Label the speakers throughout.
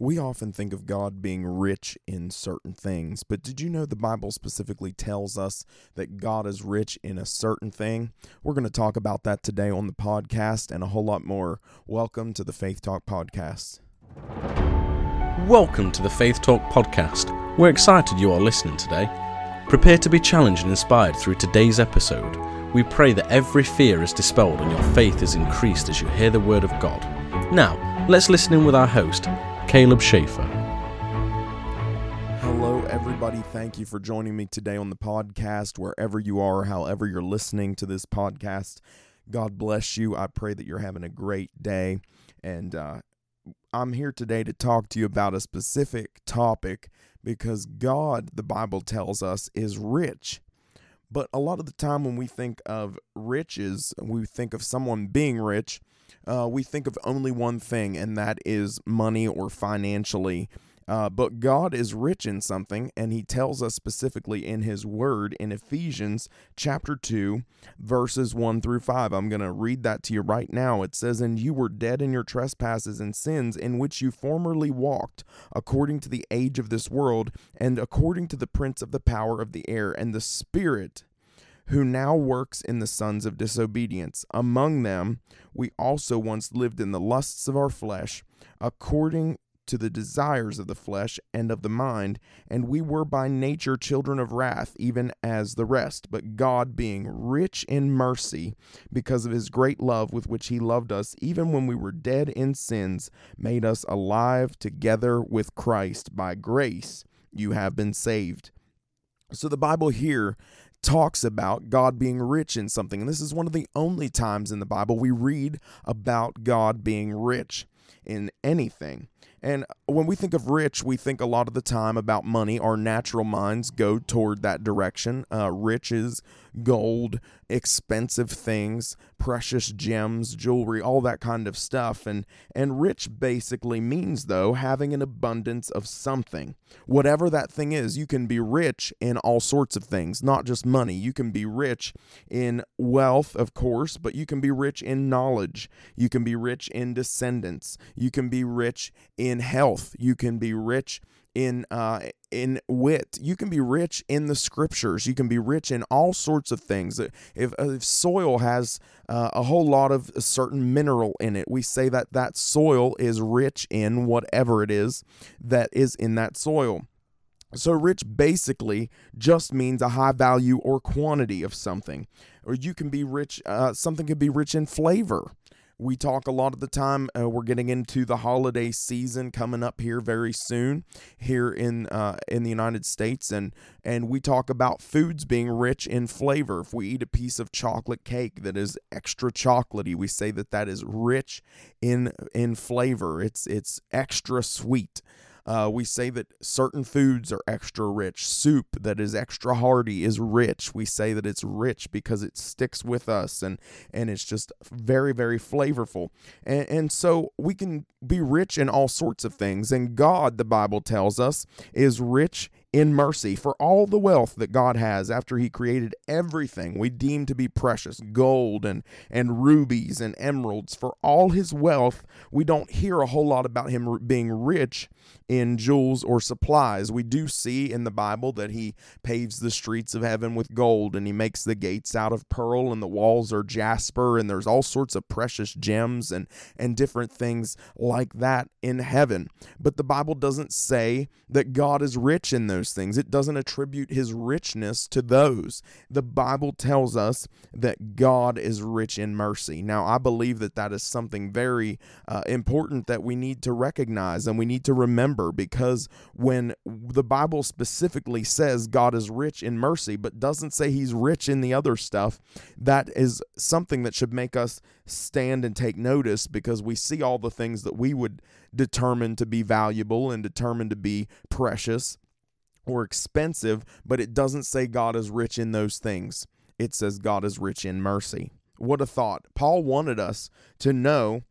Speaker 1: We often think of God being rich in certain things, but did you know the Bible specifically tells us that God is rich in a certain thing? We're going to talk about that today on the podcast and a whole lot more. Welcome to the Faith Talk Podcast.
Speaker 2: Welcome to the Faith Talk Podcast. We're excited you are listening today. Prepare to be challenged and inspired through today's episode. We pray that every fear is dispelled and your faith is increased as you hear the Word of God. Now, let's listen in with our host, Caleb Schaefer.
Speaker 1: Hello, everybody. Thank you for joining me today on the podcast, wherever you are, however you're listening to this podcast. God bless you. I pray that you're having a great day. And uh, I'm here today to talk to you about a specific topic because God, the Bible tells us, is rich. But a lot of the time, when we think of riches, we think of someone being rich, uh, we think of only one thing, and that is money or financially. Uh, but God is rich in something, and He tells us specifically in His Word in Ephesians chapter 2, verses 1 through 5. I'm going to read that to you right now. It says, And you were dead in your trespasses and sins, in which you formerly walked, according to the age of this world, and according to the prince of the power of the air, and the Spirit who now works in the sons of disobedience. Among them, we also once lived in the lusts of our flesh, according to the desires of the flesh and of the mind, and we were by nature children of wrath, even as the rest. But God, being rich in mercy, because of his great love with which he loved us, even when we were dead in sins, made us alive together with Christ. By grace you have been saved. So the Bible here talks about God being rich in something. And this is one of the only times in the Bible we read about God being rich in anything. And when we think of rich, we think a lot of the time about money. Our natural minds go toward that direction. Uh, riches, gold, expensive things, precious gems, jewelry, all that kind of stuff. And and rich basically means though having an abundance of something. Whatever that thing is, you can be rich in all sorts of things, not just money. You can be rich in wealth, of course, but you can be rich in knowledge. You can be rich in descendants. You can be rich in health. You can be rich in uh, in wit. You can be rich in the scriptures. You can be rich in all sorts of things. If, if soil has uh, a whole lot of a certain mineral in it, we say that that soil is rich in whatever it is that is in that soil. So, rich basically just means a high value or quantity of something. Or you can be rich, uh, something could be rich in flavor. We talk a lot of the time. Uh, we're getting into the holiday season coming up here very soon here in uh, in the United States, and and we talk about foods being rich in flavor. If we eat a piece of chocolate cake that is extra chocolatey, we say that that is rich in in flavor. It's it's extra sweet. Uh, we say that certain foods are extra rich. Soup that is extra hearty is rich. We say that it's rich because it sticks with us and and it's just very very flavorful. And, and so we can be rich in all sorts of things. And God, the Bible tells us, is rich in mercy for all the wealth that God has after he created everything we deem to be precious gold and and rubies and emeralds. For all his wealth we don't hear a whole lot about him being rich in jewels or supplies. We do see in the Bible that he paves the streets of heaven with gold and he makes the gates out of pearl and the walls are jasper and there's all sorts of precious gems and and different things like that in heaven. But the Bible doesn't say that God is rich in those those things. It doesn't attribute his richness to those. The Bible tells us that God is rich in mercy. Now, I believe that that is something very uh, important that we need to recognize and we need to remember because when the Bible specifically says God is rich in mercy, but doesn't say he's rich in the other stuff, that is something that should make us stand and take notice because we see all the things that we would determine to be valuable and determine to be precious or expensive, but it doesn't say God is rich in those things. It says God is rich in mercy. What a thought. Paul wanted us to know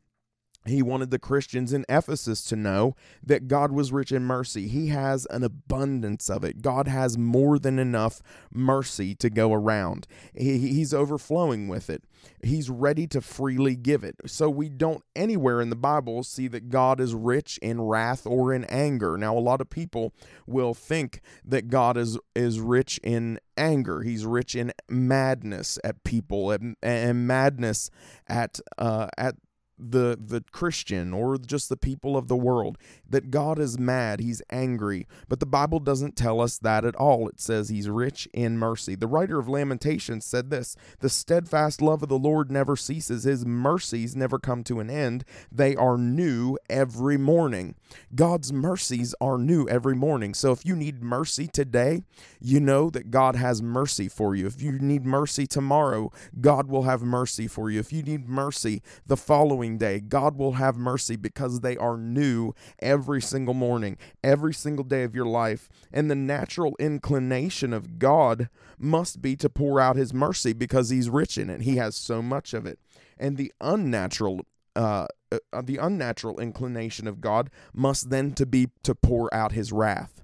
Speaker 1: he wanted the Christians in Ephesus to know that God was rich in mercy. He has an abundance of it. God has more than enough mercy to go around. He, he's overflowing with it. He's ready to freely give it. So we don't anywhere in the Bible see that God is rich in wrath or in anger. Now a lot of people will think that God is is rich in anger. He's rich in madness at people and, and madness at uh, at the the Christian or just the people of the world that God is mad, he's angry. But the Bible doesn't tell us that at all. It says he's rich in mercy. The writer of Lamentations said this, "The steadfast love of the Lord never ceases. His mercies never come to an end. They are new every morning." God's mercies are new every morning. So if you need mercy today, you know that God has mercy for you. If you need mercy tomorrow, God will have mercy for you. If you need mercy the following day. God will have mercy because they are new every single morning, every single day of your life. And the natural inclination of God must be to pour out his mercy because he's rich in it. He has so much of it. And the unnatural uh, uh, the unnatural inclination of God must then to be to pour out his wrath.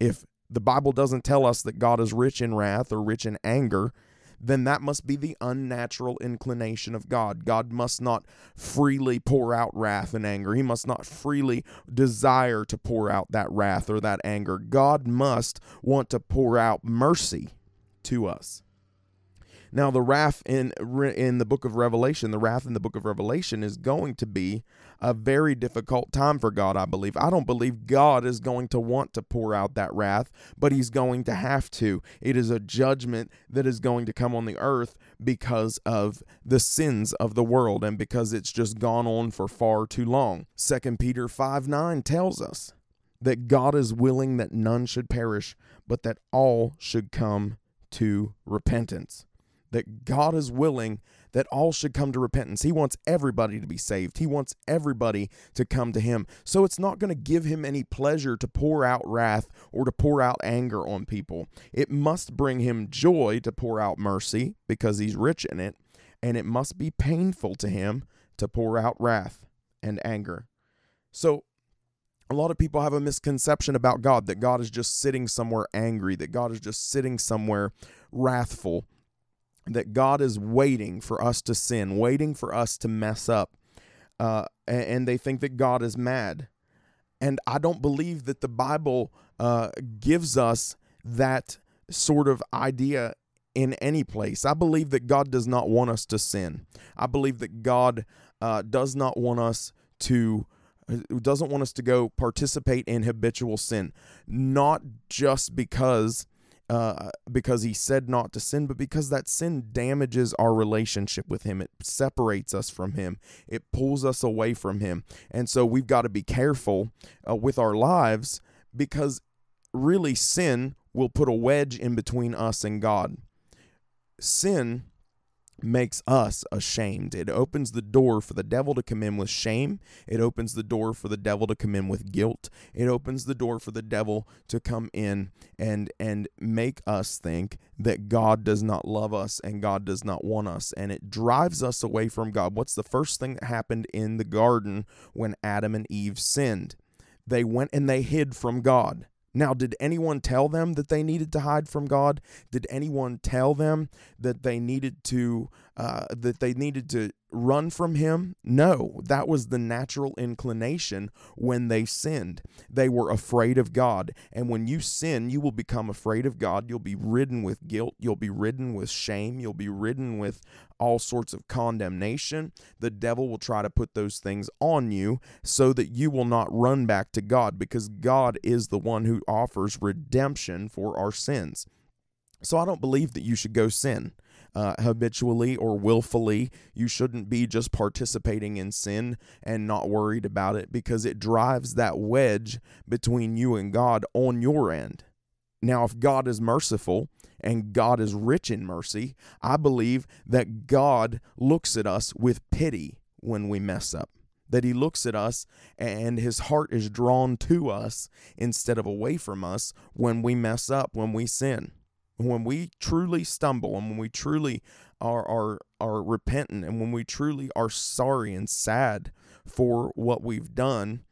Speaker 1: If the Bible doesn't tell us that God is rich in wrath or rich in anger, then that must be the unnatural inclination of God. God must not freely pour out wrath and anger. He must not freely desire to pour out that wrath or that anger. God must want to pour out mercy to us. Now, the wrath in in the book of Revelation, the wrath in the book of Revelation is going to be a very difficult time for God, I believe. I don't believe God is going to want to pour out that wrath, but he's going to have to. It is a judgment that is going to come on the earth because of the sins of the world and because it's just gone on for far too long. 2 Peter 5 9 tells us that God is willing that none should perish, but that all should come to repentance that God is willing that all should come to repentance. He wants everybody to be saved. He wants everybody to come to Him. So it's not going to give Him any pleasure to pour out wrath or to pour out anger on people. It must bring Him joy to pour out mercy because He's rich in it. And it must be painful to Him to pour out wrath and anger. So a lot of people have a misconception about God that God is just sitting somewhere angry, that God is just sitting somewhere wrathful that God is waiting for us to sin, waiting for us to mess up. Uh, and they think that God is mad. And I don't believe that the Bible uh, gives us that sort of idea in any place. I believe that God does not want us to sin. I believe that God uh, does not want us to uh, doesn't want us to go participate in habitual sin, not just because uh, because he said not to sin, but because that sin damages our relationship with him. It separates us from him, it pulls us away from him. And so we've got to be careful uh, with our lives because really sin will put a wedge in between us and God. Sin makes us ashamed. It opens the door for the devil to come in with shame. It opens the door for the devil to come in with guilt. It opens the door for the devil to come in and and make us think that God does not love us and God does not want us and it drives us away from God. What's the first thing that happened in the garden when Adam and Eve sinned? They went and they hid from God. Now, did anyone tell them that they needed to hide from God? Did anyone tell them that they needed to uh, that they needed to run from him? No, that was the natural inclination when they sinned. They were afraid of God. And when you sin, you will become afraid of God. You'll be ridden with guilt. You'll be ridden with shame. You'll be ridden with all sorts of condemnation. The devil will try to put those things on you so that you will not run back to God because God is the one who offers redemption for our sins. So I don't believe that you should go sin uh, habitually or willfully. You shouldn't be just participating in sin and not worried about it because it drives that wedge between you and God on your end. Now, if God is merciful and God is rich in mercy, I believe that God looks at us with pity when we mess up. That he looks at us and his heart is drawn to us instead of away from us when we mess up, when we sin. when we truly stumble and when we truly are are are repentant and when we truly are sorry and sad for what we've done,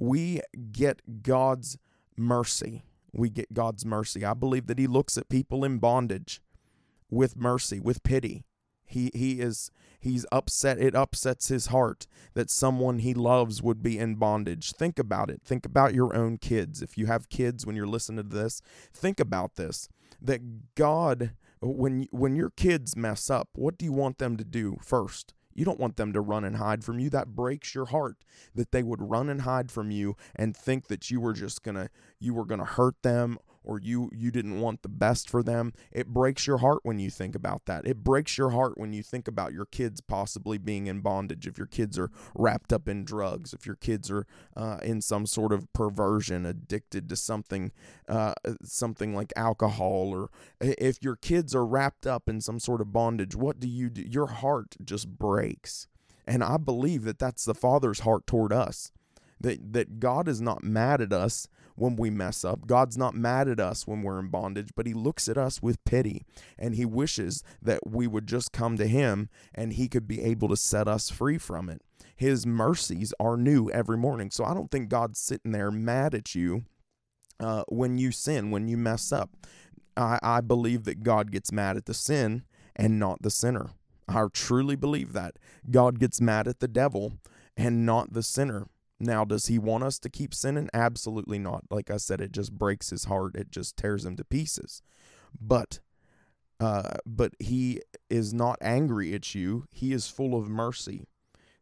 Speaker 1: we get God's mercy. We get God's mercy. I believe that he looks at people in bondage with mercy, with pity. He he is he's upset it upsets his heart that someone he loves would be in bondage. Think about it. Think about your own kids. If you have kids when you're listening to this, think about this. That God when when your kids mess up, what do you want them to do first? You don't want them to run and hide from you. That breaks your heart that they would run and hide from you and think that you were just going to you were going to hurt them or you you didn't want the best for them it breaks your heart when you think about that. It breaks your heart when you think about your kids possibly being in bondage if your kids are wrapped up in drugs if your kids are uh, in some sort of perversion addicted to something uh, something like alcohol or if your kids are wrapped up in some sort of bondage what do you do? Your heart just breaks. And i believe that that's the father's heart toward us that that God is not mad at us when we mess up. God's not mad at us when we're in bondage, but he looks at us with pity and he wishes that we would just come to him and he could be able to set us free from it. His mercies are new every morning. So I don't think God's sitting there mad at you uh, when you sin, when you mess up. I, I believe that God gets mad at the sin and not the sinner. I truly believe that. God gets mad at the devil and not the sinner. Now, does he want us to keep sinning? Absolutely not. Like I said, it just breaks his heart. It just tears him to pieces. But uh, but he is not angry at you. He is full of mercy.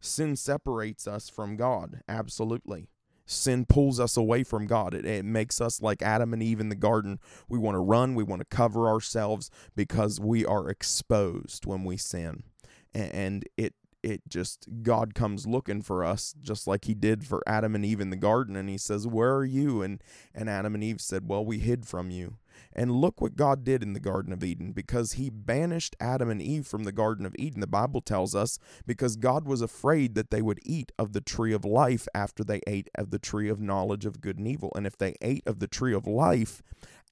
Speaker 1: Sin separates us from God. Absolutely. Sin pulls us away from God. It, it makes us like Adam and Eve in the garden. We want to run, we want to cover ourselves because we are exposed when we sin. And it it just God comes looking for us just like he did for Adam and Eve in the garden and he says where are you? And and Adam and Eve said well we hid from you and look what God did in the garden of Eden because he banished Adam and Eve from the garden of Eden the Bible tells us because God was afraid that they would eat of the tree of life after they ate of the tree of knowledge of good and evil and if they ate of the tree of life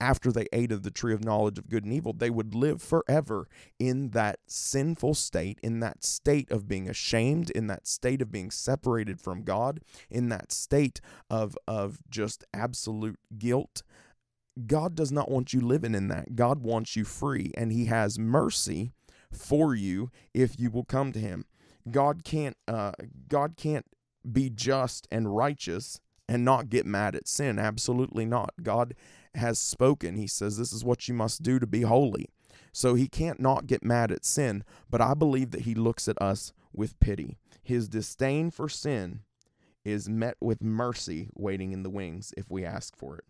Speaker 1: after they ate of the tree of knowledge of good and evil, they would live forever in that sinful state, in that state of being ashamed, in that state of being separated from God, in that state of, of just absolute guilt. God does not want you living in that. God wants you free, and He has mercy for you if you will come to Him. God can't. Uh, God can't be just and righteous and not get mad at sin. Absolutely not. God has spoken. He says, This is what you must do to be holy. So he can't not get mad at sin, but I believe that he looks at us with pity. His disdain for sin is met with mercy waiting in the wings if we ask for it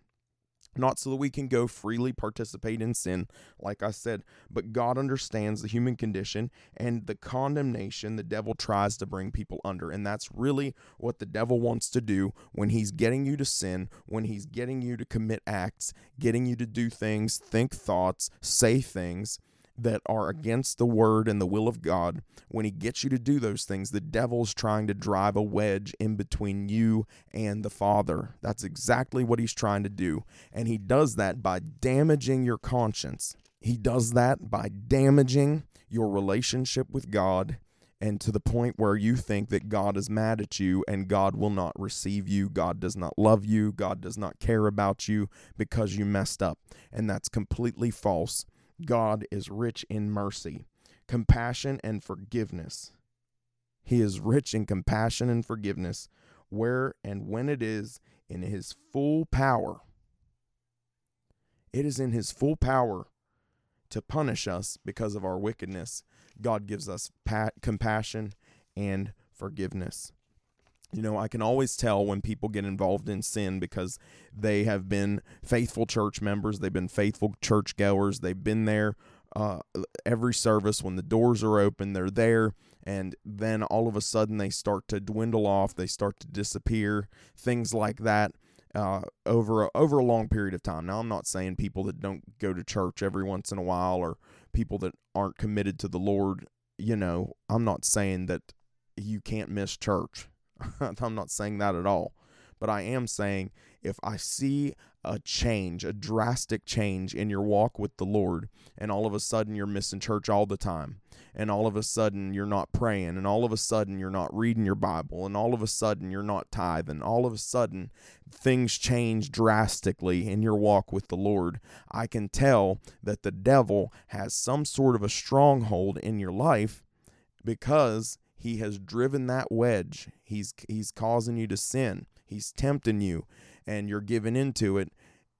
Speaker 1: not so that we can go freely participate in sin, like I said, but God understands the human condition and the condemnation the devil tries to bring people under. And that's really what the devil wants to do when he's getting you to sin, when he's getting you to commit acts, getting you to do things, think thoughts, say things that are against the word and the will of God, when he gets you to do those things, the devil's trying to drive a wedge in between you and the Father. That's exactly what he's trying to do. And he does that by damaging your conscience. He does that by damaging your relationship with God and to the point where you think that God is mad at you and God will not receive you, God does not love you, God does not care about you because you messed up. And that's completely false. God is rich in mercy, compassion, and forgiveness. He is rich in compassion and forgiveness, where and when it is in His full power. It is in His full power to punish us because of our wickedness. God gives us pat- compassion and forgiveness. You know, I can always tell when people get involved in sin because they have been faithful church members, they've been faithful church goers, they've been there uh, every service when the doors are open, they're there, and then all of a sudden they start to dwindle off, they start to disappear, things like that. Uh, over a, over a long period of time. Now, I'm not saying people that don't go to church every once in a while or people that aren't committed to the Lord. You know, I'm not saying that you can't miss church. I'm not saying that at all. but I am saying if I see a change, a drastic change in your walk with the Lord, and all of a sudden you're missing church all the time, and all of a sudden you're not praying, and all of a sudden you're not reading your Bible, and all of a sudden you're not tithing, all of a sudden things change drastically in your walk with the Lord, I can tell that the devil has some sort of a stronghold in your life because he has driven that wedge. He's he's causing you to sin. He's tempting you and you're giving into it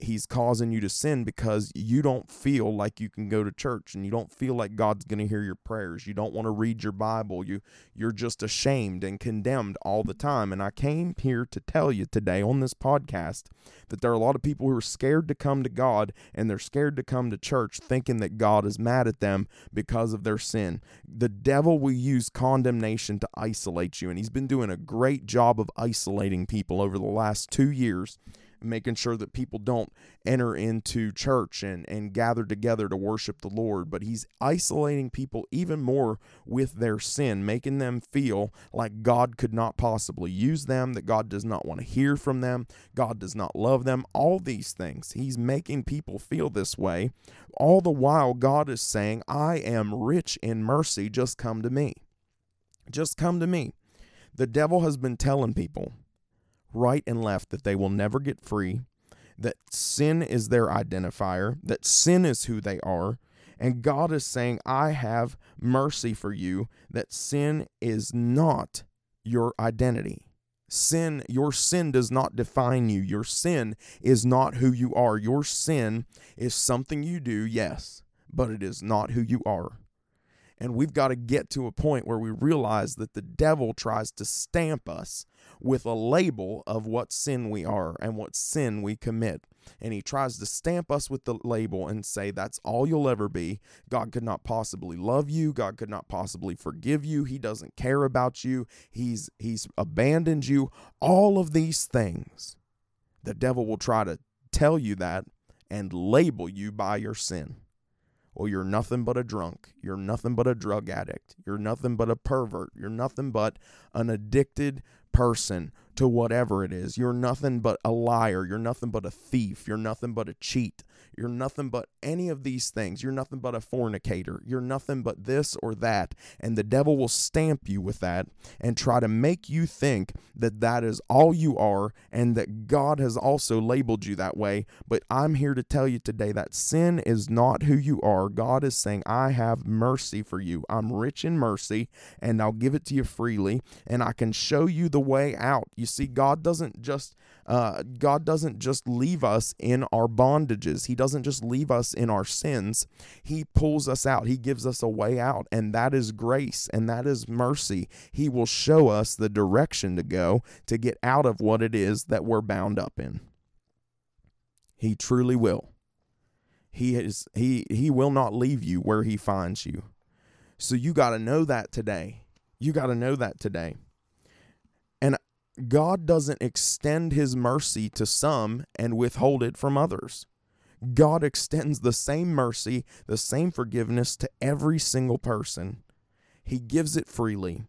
Speaker 1: he's causing you to sin because you don't feel like you can go to church and you don't feel like God's going to hear your prayers. You don't want to read your Bible. You you're just ashamed and condemned all the time. And I came here to tell you today on this podcast that there are a lot of people who are scared to come to God and they're scared to come to church thinking that God is mad at them because of their sin. The devil will use condemnation to isolate you and he's been doing a great job of isolating people over the last 2 years making sure that people don't enter into church and, and gather together to worship the Lord. But he's isolating people even more with their sin, making them feel like God could not possibly use them, that God does not want to hear from them, God does not love them, all these things. He's making people feel this way. All the while, God is saying, I am rich in mercy, just come to me. Just come to me. The devil has been telling people right and left that they will never get free, that sin is their identifier, that sin is who they are. And God is saying, I have mercy for you, that sin is not your identity. Sin, your sin does not define you. Your sin is not who you are. Your sin is something you do, yes, but it is not who you are. And we've got to get to a point where we realize that the devil tries to stamp us with a label of what sin we are and what sin we commit. And he tries to stamp us with the label and say, That's all you'll ever be. God could not possibly love you. God could not possibly forgive you. He doesn't care about you. He's, he's abandoned you. All of these things, the devil will try to tell you that and label you by your sin. Well, you're nothing but a drunk. You're nothing but a drug addict. You're nothing but a pervert. You're nothing but an addicted person to whatever it is. You're nothing but a liar. You're nothing but a thief. You're nothing but a cheat. You're nothing but any of these things. You're nothing but a fornicator. You're nothing but this or that. And the devil will stamp you with that and try to make you think that that is all you are and that God has also labeled you that way. But I'm here to tell you today that sin is not who you are. God is saying, I have mercy for you. I'm rich in mercy and I'll give it to you freely and I can show you the way out. You see, God doesn't just uh, God doesn't just leave us in our bondages. He doesn't just leave us in our sins. He pulls us out. He gives us a way out, and that is grace and that is mercy. He will show us the direction to go to get out of what it is that we're bound up in. He truly will. He is he he will not leave you where he finds you. So you got to know that today. You got to know that today. And God doesn't extend his mercy to some and withhold it from others. God extends the same mercy, the same forgiveness to every single person. He gives it freely.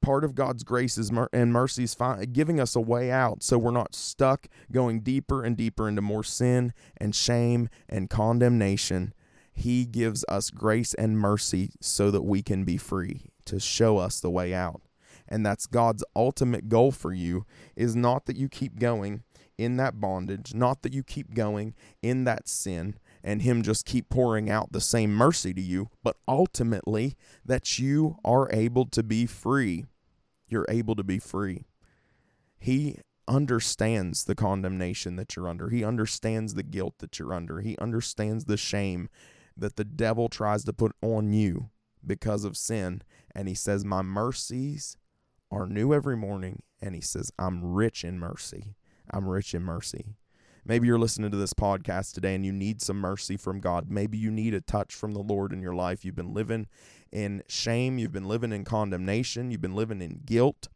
Speaker 1: Part of God's grace is mer- and mercy is giving us a way out so we're not stuck going deeper and deeper into more sin and shame and condemnation. He gives us grace and mercy so that we can be free, to show us the way out and that's God's ultimate goal for you is not that you keep going in that bondage, not that you keep going in that sin and him just keep pouring out the same mercy to you, but ultimately that you are able to be free. You're able to be free. He understands the condemnation that you're under. He understands the guilt that you're under. He understands the shame that the devil tries to put on you because of sin. And he says, My mercies are new every morning. And he says, I'm rich in mercy. I'm rich in mercy. Maybe you're listening to this podcast today and you need some mercy from God. Maybe you need a touch from the Lord in your life. You've been living in shame, you've been living in condemnation, you've been living in guilt,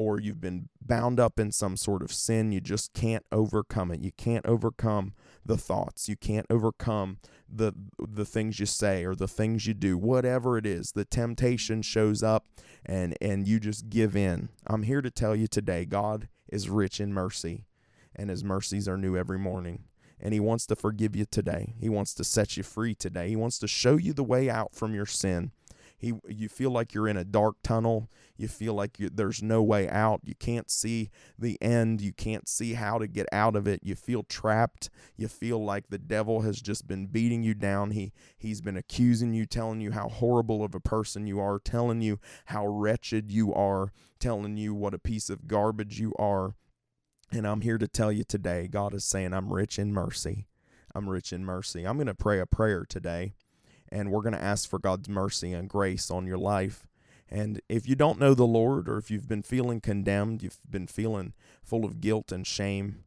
Speaker 1: or you've been bound up in some sort of sin. You just can't overcome it. You can't overcome the thoughts. You can't overcome the the things you say or the things you do. Whatever it is, the temptation shows up and and you just give in. I'm here to tell you today, God is rich in mercy, and his mercies are new every morning. And he wants to forgive you today. He wants to set you free today. He wants to show you the way out from your sin. He, you feel like you're in a dark tunnel. You feel like you, there's no way out. You can't see the end. You can't see how to get out of it. You feel trapped. You feel like the devil has just been beating you down. He he's been accusing you, telling you how horrible of a person you are, telling you how wretched you are, telling you what a piece of garbage you are. And I'm here to tell you today, God is saying, I'm rich in mercy. I'm rich in mercy. I'm going to pray a prayer today and we're going to ask for God's mercy and grace on your life. And if you don't know the Lord, or if you've been feeling condemned, you've been feeling full of guilt and shame,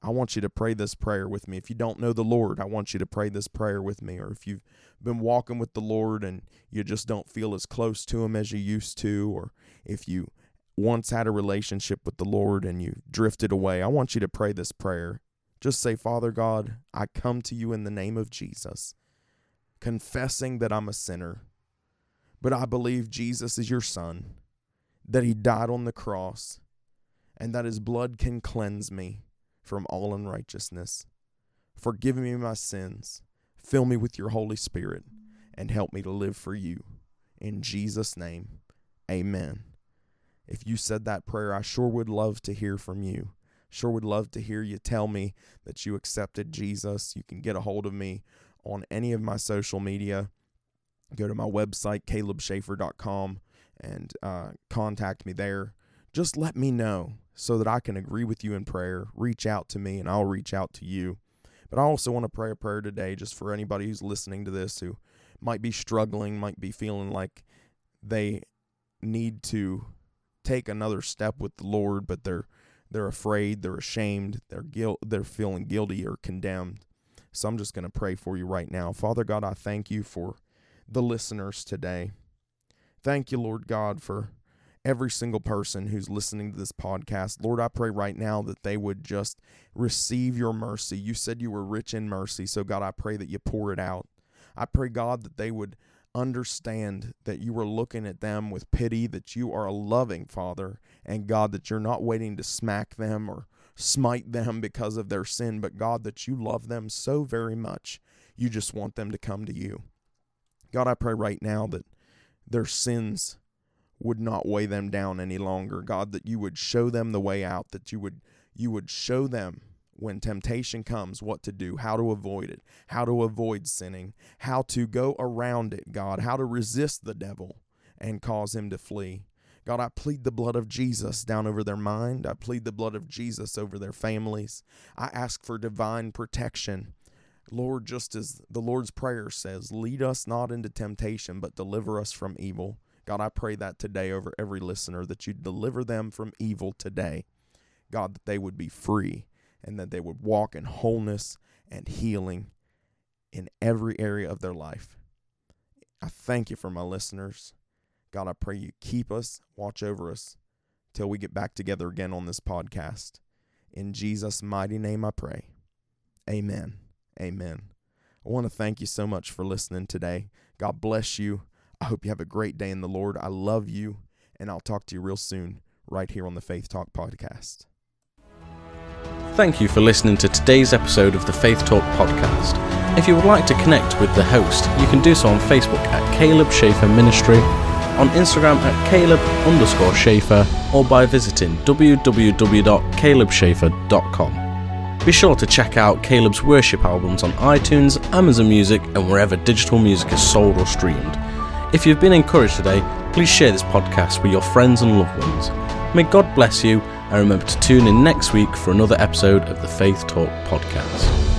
Speaker 1: I want you to pray this prayer with me. If you don't know the Lord, I want you to pray this prayer with me. Or if you've been walking with the Lord and you just don't feel as close to Him as you used to, or if you once had a relationship with the Lord and you drifted away, I want you to pray this prayer. Just say, Father God, I come to you in the name of Jesus confessing that I'm a sinner, but I believe Jesus is your son, that he died on the cross, and that his blood can cleanse me from all unrighteousness. Forgive me my sins, fill me with your Holy Spirit, and help me to live for you. In Jesus' name, amen. If you said that prayer, I sure would love to hear from you. Sure would love to hear you tell me that you accepted Jesus. You can get a hold of me on any of my social media. Go to my website, calebschaefer.com, and uh, contact me there. Just let me know so that I can agree with you in prayer. Reach out to me, and I'll reach out to you. But I also want to pray a prayer today just for anybody who's listening to this who might be struggling, might be feeling like they need to take another step with the Lord, but they're they're afraid, they're ashamed, they're guilt, they're feeling guilty or condemned. So I'm just going to pray for you right now. Father God, I thank you for the listeners today. Thank you, Lord God, for every single person who's listening to this podcast. Lord, I pray right now that they would just receive your mercy. You said you were rich in mercy. So, God, I pray that you pour it out. I pray, God, that they would understand that you are looking at them with pity, that you are a loving Father, and God, that you're not waiting to smack them or smite them because of their sin, but God, that you love them so very much, you just want them to come to you. God, I pray right now that their sins would not weigh them down any longer. God, that you would show them the way out, that you would you would show them when temptation comes what to do, how to avoid it, how to avoid sinning, how to go around it, God, how to resist the devil and cause him to flee. God, I plead the blood of Jesus down over their mind. I plead the blood of Jesus over their families. I ask for divine protection. Lord, just as the Lord's Prayer says, lead us not into temptation, but deliver us from evil. God, I pray that today over every listener that you deliver them from evil today. God, that they would be free and that they would walk in wholeness and healing in every area of their life. I thank you for my listeners. God, I pray you keep us, watch over us till we get back together again on this podcast. In Jesus' mighty name I pray. Amen. Amen. I want to thank you so much for listening today. God bless you. I hope you have a great day in the Lord. I love you, and I'll talk to you real soon right here on the Faith Talk podcast.
Speaker 2: Thank you for listening to today's episode of the Faith Talk podcast. If you would like to connect with the host, you can do so on Facebook at Caleb Schaefer Ministry on Instagram at Caleb underscore Schaefer or by visiting www.calebschaefer.com. Be sure to check out Caleb's worship albums on iTunes, Amazon Music, and wherever digital music is sold or streamed. If you've been encouraged today, please share this podcast with your friends and loved ones. May God bless you, and remember to tune in next week for another episode of the Faith Talk podcast.